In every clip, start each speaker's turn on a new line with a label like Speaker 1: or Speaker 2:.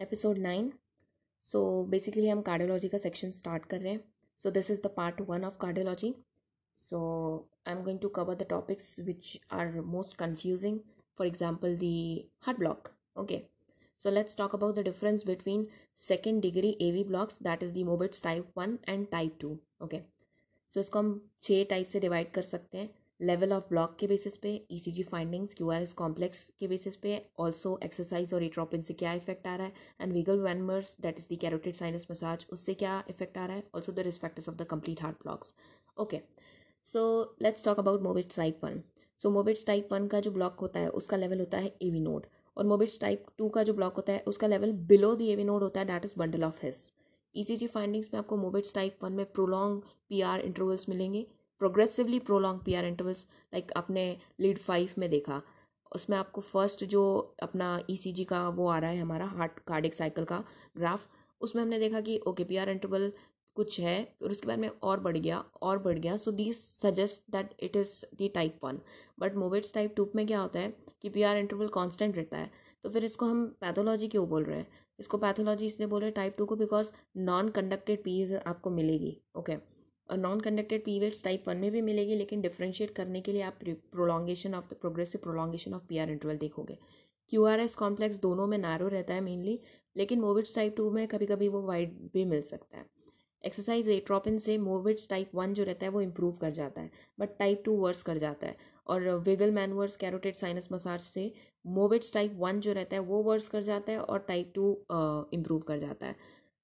Speaker 1: Episode nine so basically हम cardiology का section start कर रहे हैं. So this is the part one of cardiology so I am going to cover the topics which are most confusing for example the heart block okay so, let's talk about the difference between second degree AV blocks, that is the Mobitz type 1 and type 2 okay. So, इसको हम छः type से divide कर सकते हैं. Level of block के basis पे ECG findings Q R S complex के बेसिस पे ऑल्सो एक्सरसाइज और एट्रोपिन से क्या इफ़ेक्ट आ रहा है and vagal maneuvers that is the carotid sinus massage उससे क्या इफ़ेक्ट आ रहा है also the risk factors of the complete heart blocks okay so let's talk about Mobitz type one so Mobitz type one का जो block होता है, उसका लेवल होता है एवी नोड और मोबिट्स टाइप टू का जो ब्लॉक होता है, उसका level below the AV node होता है that is bundle of His ECG findings में आपको मोबिट्स टाइप वन में प्रोलॉन्ग पी आर इंटरवल्स मिलेंगे progressively prolong P R intervals like आपने लीड फाइव में देखा, उसमें आपको फ़र्स्ट जो अपना ई सी जी का वो आ रहा है, हमारा हार्ट कार्डिक साइकिल का ग्राफ उसमें हमने देखा कि ओके पी आर इंटरवल कुछ है फिर उसके बाद में और बढ़ गया, और बढ़ गया। So this suggest that it is the type one but Mobitz type two में क्या होता है कि पी आर इंटरवल कॉन्स्टेंट रहता है। तो फिर इसको हम पैथोलॉजी क्यों बोल रहे हैं? इसको पैथोलॉजी इसलिए बोल रहे हैं टाइप टू को बिकॉज़ नॉन कंडक्टेड पी आपको मिलेगी okay okay. Non conducted P waves type one में भी मिलेगी लेकिन डिफ्रेंशिएट करने के लिए आप prolongation of the progressive prolongation of P R interval देखोगे। क्यू आर एस कॉम्प्लेक्स दोनों में नैरो रहता है मेनली लेकिन मोविट्स टाइप टू में कभी कभी वो वाइड भी मिल सकता है। एक्सरसाइज एट्रोपिन से मोविट्स टाइप वन जो रहता है वो इम्प्रूव कर जाता है बट टाइप टू वर्स कर जाता है। और vagal manoeuvres carotid sinus massage से मोविट्स टाइप वन जो रहता है वो वर्स कर जाता है और टाइप टू इम्प्रूव कर जाता है।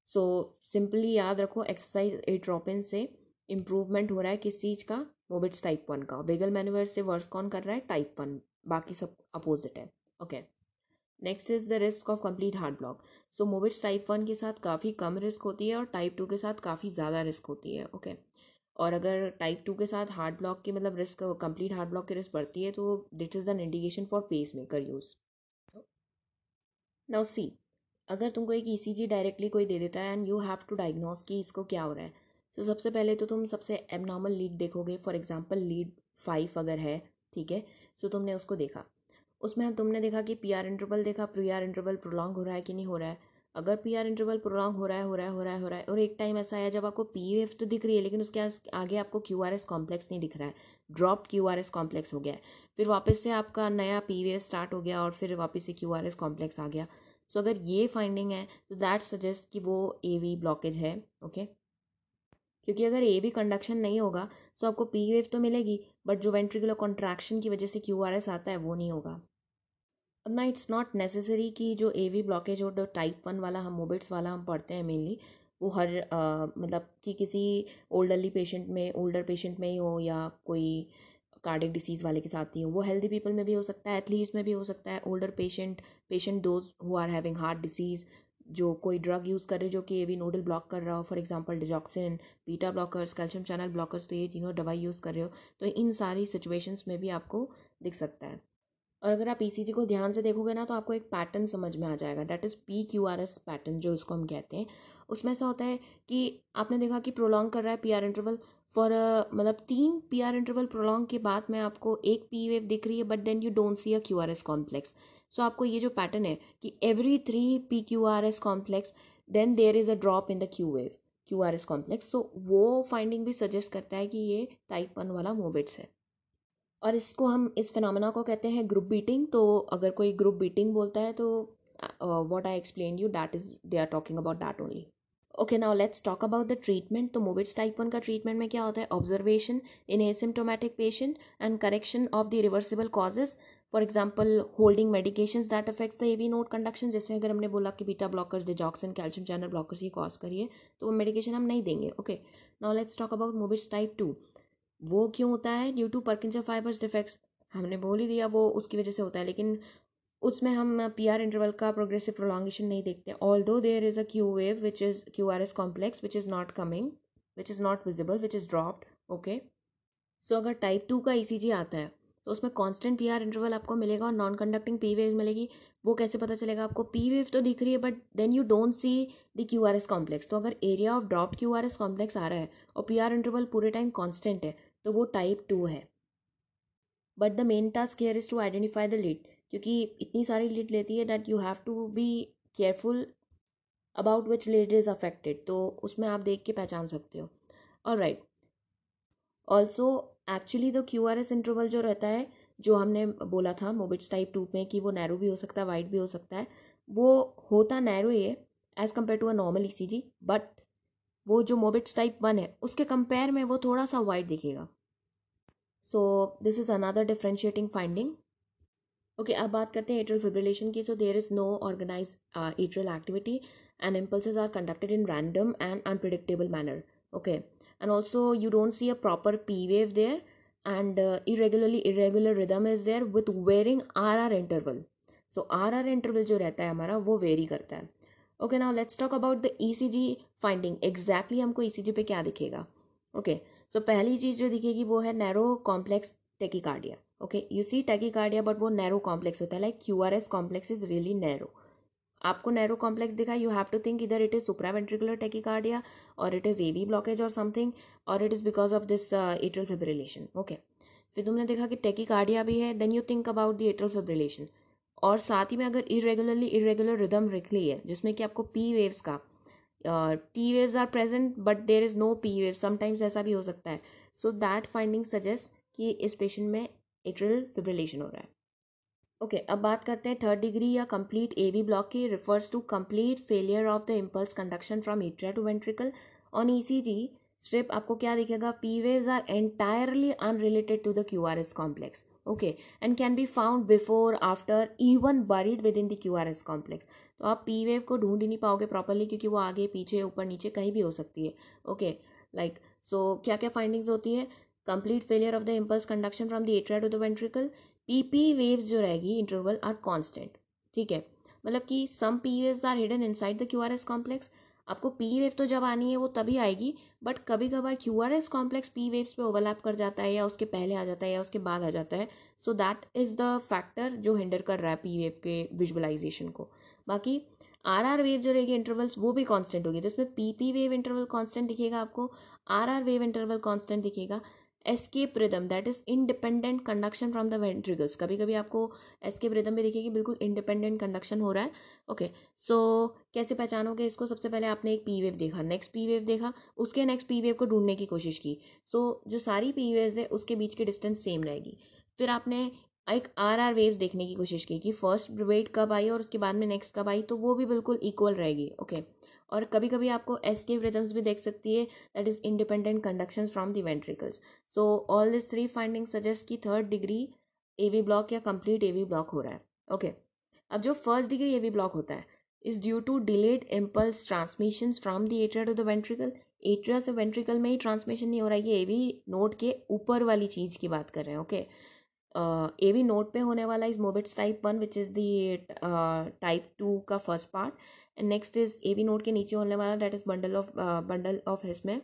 Speaker 1: सो so, सिंपली याद रखो एक्सरसाइज एट्रोपिन से इम्प्रूवमेंट हो रहा है किस चीज़ का? मोबिट्स टाइप वन का। वेगल मैनुवर से वर्स कौन कर रहा है? टाइप वन बाकी सब अपोजिट है। Okay next is the risk of complete heart block so Mobitz type one के साथ काफ़ी कम रिस्क होती है और टाइप टू के साथ काफ़ी ज़्यादा रिस्क होती है। Okay okay? और अगर टाइप टू के साथ हार्ट ब्लॉक की मतलब रिस्क कंप्लीट हार्ट ब्लॉक की रिस्क बढ़ती है तो that is the indication for pacemaker use now see अगर तुमको एक ई डायरेक्टली कोई दे देता है and you have to diagnose कि इसको क्या हो रहा है तो सबसे पहले तो तुम सबसे एबनॉर्मल लीड देखोगे। फॉर एग्ज़ाम्पल लीड फाइव अगर है ठीक है? सो तुमने उसको देखा। उसमें हम तुमने देखा कि पी आर इंटरवल देखा। पी आर इंटरवल प्रोलॉन्ग हो रहा है कि नहीं हो रहा है? अगर पी आर इंटरवल प्रोलॉन्ग हो रहा है हो रहा है हो रहा है हो रहा है और एक टाइम ऐसा आया जब आपको पी एफ़ तो दिख रही है लेकिन उसके आगे आपको क्यू आर एस कॉम्प्लेक्स नहीं दिख रहा है। Dropped Q R S complex हो गया है। फिर वापस से आपका नया पी वी एफ़ स्टार्ट हो गया और फिर वापस से क्यू आर एस कॉम्प्लेक्स आ गया। सो so, अगर ये फाइंडिंग है तो दैट सजेस्ट कि वो ए वी ब्लॉकेज है ओके okay? क्योंकि अगर ए भी कंडक्शन नहीं होगा तो आपको पी वेव तो मिलेगी बट जो वेंट्रिकुलर कॉन्ट्रैक्शन की वजह से क्यू आर एस आता है वो नहीं होगा। अब ना इट्स नॉट नेसेसरी कि जो ए वी ब्लॉकेज और टाइप वन वाला हम मोबिट्स वाला हम पढ़ते हैं मेनली वो हर आ, मतलब कि किसी ओल्डरली पेशेंट में ओल्डर पेशेंट में ही हो या कोई कार्डिक डिसीज़ वाले के साथ ही हो वो हेल्दी पीपल में भी हो सकता है एथलीट्स में भी हो सकता है older patient patient those who are having heart disease जो कोई ड्रग यूज़ करे जो कि एवी नोडल ब्लॉक कर रहा हो for example digoxin beta blockers calcium channel blockers तो ये तीनों दवाई यूज़ कर रहे हो तो इन सारी सिचुएशंस में भी आपको दिख सकता है। और अगर आप ई को ध्यान से देखोगे ना तो आपको एक पैटर्न समझ में आ जाएगा that is P Q R S pattern जो उसको हम कहते हैं। उसमें ऐसा होता है कि आपने देखा कि प्रोलॉन्ग कर रहा है पी आर इंटरवल फॉर मतलब तीन पी आर इंटरवल प्रोलॉन्ग के बाद में आपको एक पी वेव दिख रही है but then you don't see a Q R S complex so आपको ये जो पैटर्न है कि every three P Q R S complex then there is a drop in the Q wave Q R S complex तो वो finding भी suggest करता है कि ये टाइप वन वाला मोबिट्स है। और इसको हम इस फिनमिना को कहते हैं ग्रुप बीटिंग तो अगर कोई ग्रुप बीटिंग बोलता है तो what I explain you that is they are talking about that only okay now let's talk about the treatment तो मोबिट्स टाइप वन का ट्रीटमेंट में क्या होता है? Observation in asymptomatic patient and correction of the reversible causes for example holding medication that affects the AV node conduction जैसे अगर हमने बोला कि beta blockers digoxin calcium channel blockers ये कॉज करिए तो वो मेडिकेशन हम नहीं देंगे okay now let's talk about Mobitz type two वो क्यों होता है? Due to Purkinje fibres defects हमने बोल ही दिया, वो उसकी वजह से होता है, लेकिन उसमें हम पी आर इंटरवल का प्रोग्रेसिव प्रोलॉन्गेशन नहीं देखते although there is a Q wave which is Q R S complex which is not coming which is not visible which is dropped okay so अगर टाइप टू का E C G आता है तो उसमें constant P R interval आपको मिलेगा और non conducting P wave मिलेगी। वो कैसे पता चलेगा आपको? पी वेव तो दिख रही है but then you don't see the Q R S complex तो अगर area of drop Q R S complex आ रहा है और पी आर इंटरवल पूरे टाइम कॉन्स्टेंट है तो वो टाइप टू है। But the main task care is to identify the lead क्योंकि इतनी सारी लीड लेती है that you have to be careful about which lead is affected तो उसमें आप देख के पहचान सकते हो। और राइट ऑल्सो एक्चुअली तो क्यू आर एस इंटरवल जो रहता है, जो हमने बोला था मोबिट्स टाइप टू में कि वो नैरो भी हो सकता है वाइड भी हो सकता है, वो होता नैरो ही है as compare to a normal E C G but वो जो मोबिट्स टाइप वन है, उसके कंपेयर में वो थोड़ा सा वाइड दिखेगा। So this is another differentiating finding okay अब बात करते हैं एट्रल फिब्रिलेशन की। So there is no organize atrial activity and impulses are conducted in random and unpredictable manner okay and also you don't see a proper P wave there and uh, irregularly irregular rhythm is there with varying RR interval. So RR interval जो रहता है हमारा वो vary करता है. Okay now let's talk about the ECG finding exactly हमको ECG पे क्या दिखेगा? ओके सो पहली चीज़ जो दिखेगी वो है narrow complex tachycardia okay you see tachycardia but वो नैरो कॉम्प्लेक्स होता है. Like Q R S complex is really narrow आपको नैरो कॉम्प्लेक्स दिखा you have to think either it is supraventricular tachycardia और इट इज़ एवी ब्लॉकेज और something और it is because of this atrial fibrillation okay फिर तुमने देखा कि tachycardia भी है then you think about the atrial fibrillation और साथ ही में अगर इरेगुलरली इरेगुलर रिदम रिख ली है, जिसमें कि आपको पी वेव्स का T waves are present but there is no P wave sometimes ऐसा भी हो सकता है। सो दैट फाइंडिंग सजेस्ट कि इस पेशेंट में एट्रल फिब्रिलेशन हो रहा है। ओके okay, अब बात करते हैं थर्ड डिग्री या कंप्लीट ए बी ब्लॉक की refers to complete failure of the impulse conduction from atria to ventricle on E C G strip आपको क्या दिखेगा? P waves are entirely unrelated to the Q R S complex okay and can be found before after even buried within the Q R S complex तो आप P wave को ढूंढ ही नहीं पाओगे properly क्योंकि वो आगे पीछे ऊपर नीचे कहीं भी हो सकती है। ओके लाइक सो क्या क्या फाइंडिंग्स होती है? Complete failure of the impulse conduction from the atria to the ventricle P P waves जो रहेगी इंटरवल आर कॉन्स्टेंट ठीक है? मतलब कि some P waves are hidden inside the Q R S complex आपको पी वेव तो जब आनी है, वो तभी आएगी बट कभी कभार Q R S complex P waves पे ओवरलैप कर जाता है या उसके पहले आ जाता है या उसके बाद आ जाता है. So that is the factor जो हिंडर कर रहा है पी वेव के विजुअलाइजेशन को. बाकी आर आर वेव जो रहेगी इंटरवल्स वो भी कांस्टेंट होगी. तो इसमें P P wave interval constant दिखेगा आपको R R wave interval constant दिखेगा. Escape rhythm that is independent conduction from the ventricles कभी कभी आपको एस्केप रिदम भी देखिए कि बिल्कुल इंडिपेंडेंट कंडक्शन हो रहा है। ओके okay, सो so, कैसे पहचानोगे इसको? सबसे पहले आपने एक पी वेव देखा नेक्स्ट पी वेव देखा उसके नेक्स्ट पी वेव को ढूँढने की कोशिश की। सो so, जो सारी पी वेव्स है उसके बीच की डिस्टेंस सेम रहेगी। फिर आपने एक आर आर वेव्स देखने की कोशिश की कि फ़र्स्ट वेट कब आई और उसके बाद में नेक्स्ट कब आई तो वो भी बिल्कुल इक्वल रहेगी ओके और कभी कभी आपको एस्केप रिदम्स भी देख सकती है that is independent conduction from the ventricles so all this three finding suggest की third degree A V block या कंप्लीट ए वी ब्लॉक हो रहा है ओके. अब जो first degree A V block होता है is due to delayed impulse transmission from the atria to the ventricle atria से वेंट्रिकल में ही ट्रांसमिशन नहीं हो रहा है ये ए वी नोट के ऊपर वाली चीज़ की बात कर रहे हैं okay okay? A V node पे होने वाला is Mobitz type one which is the type two का first part and next is A V node के नीचे होने वाला that is bundle of bundle of हिस्मे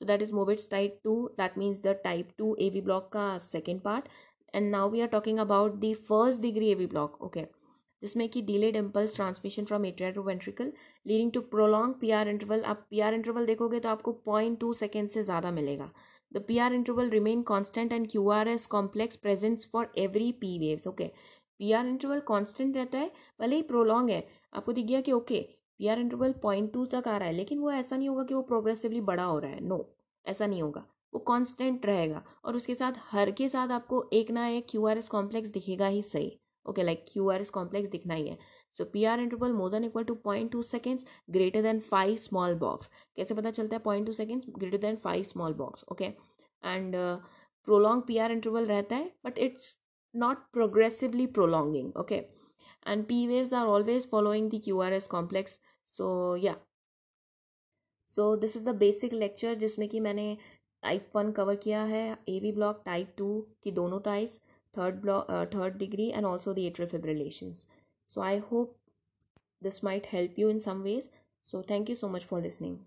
Speaker 1: so that is Mobitz type two that means the type two A V block का second part and now we are talking about the first degree A V block okay जिसमें कि delayed impulse transmission from atria to ventricle leading to prolong P R interval आप P R interval देखोगे तो आपको point two second से ज़्यादा मिलेगा। The PR interval remain constant and QRS complex presents for every P waves. Okay. PR interval constant रहता है भले ही प्रोलॉन्ग है आपको दिख गया कि okay P R interval point two तक आ रहा है लेकिन वो ऐसा नहीं होगा कि वो प्रोग्रेसिवली बड़ा हो रहा है no, ऐसा नहीं होगा वो कांस्टेंट रहेगा और उसके साथ हर के साथ आपको एक ना एक क्यू आर एस कॉम्प्लेक्स दिखेगा ही सही okay like Q R S complex दिखना ही है। So P R interval more than equal to point two seconds greater than five small box कैसे पता चलता है point two seconds greater than five small box okay and prolong P R interval रहता है but it's not progressively prolonging okay and P waves are always following the Q R S complex so या so this is the basic lecture जिसमें कि मैंने type one cover किया है A V block type two की दोनों types third block uh, third degree and also the atrial fibrillations. So i hope this might help you in some ways. So thank you so much for listening.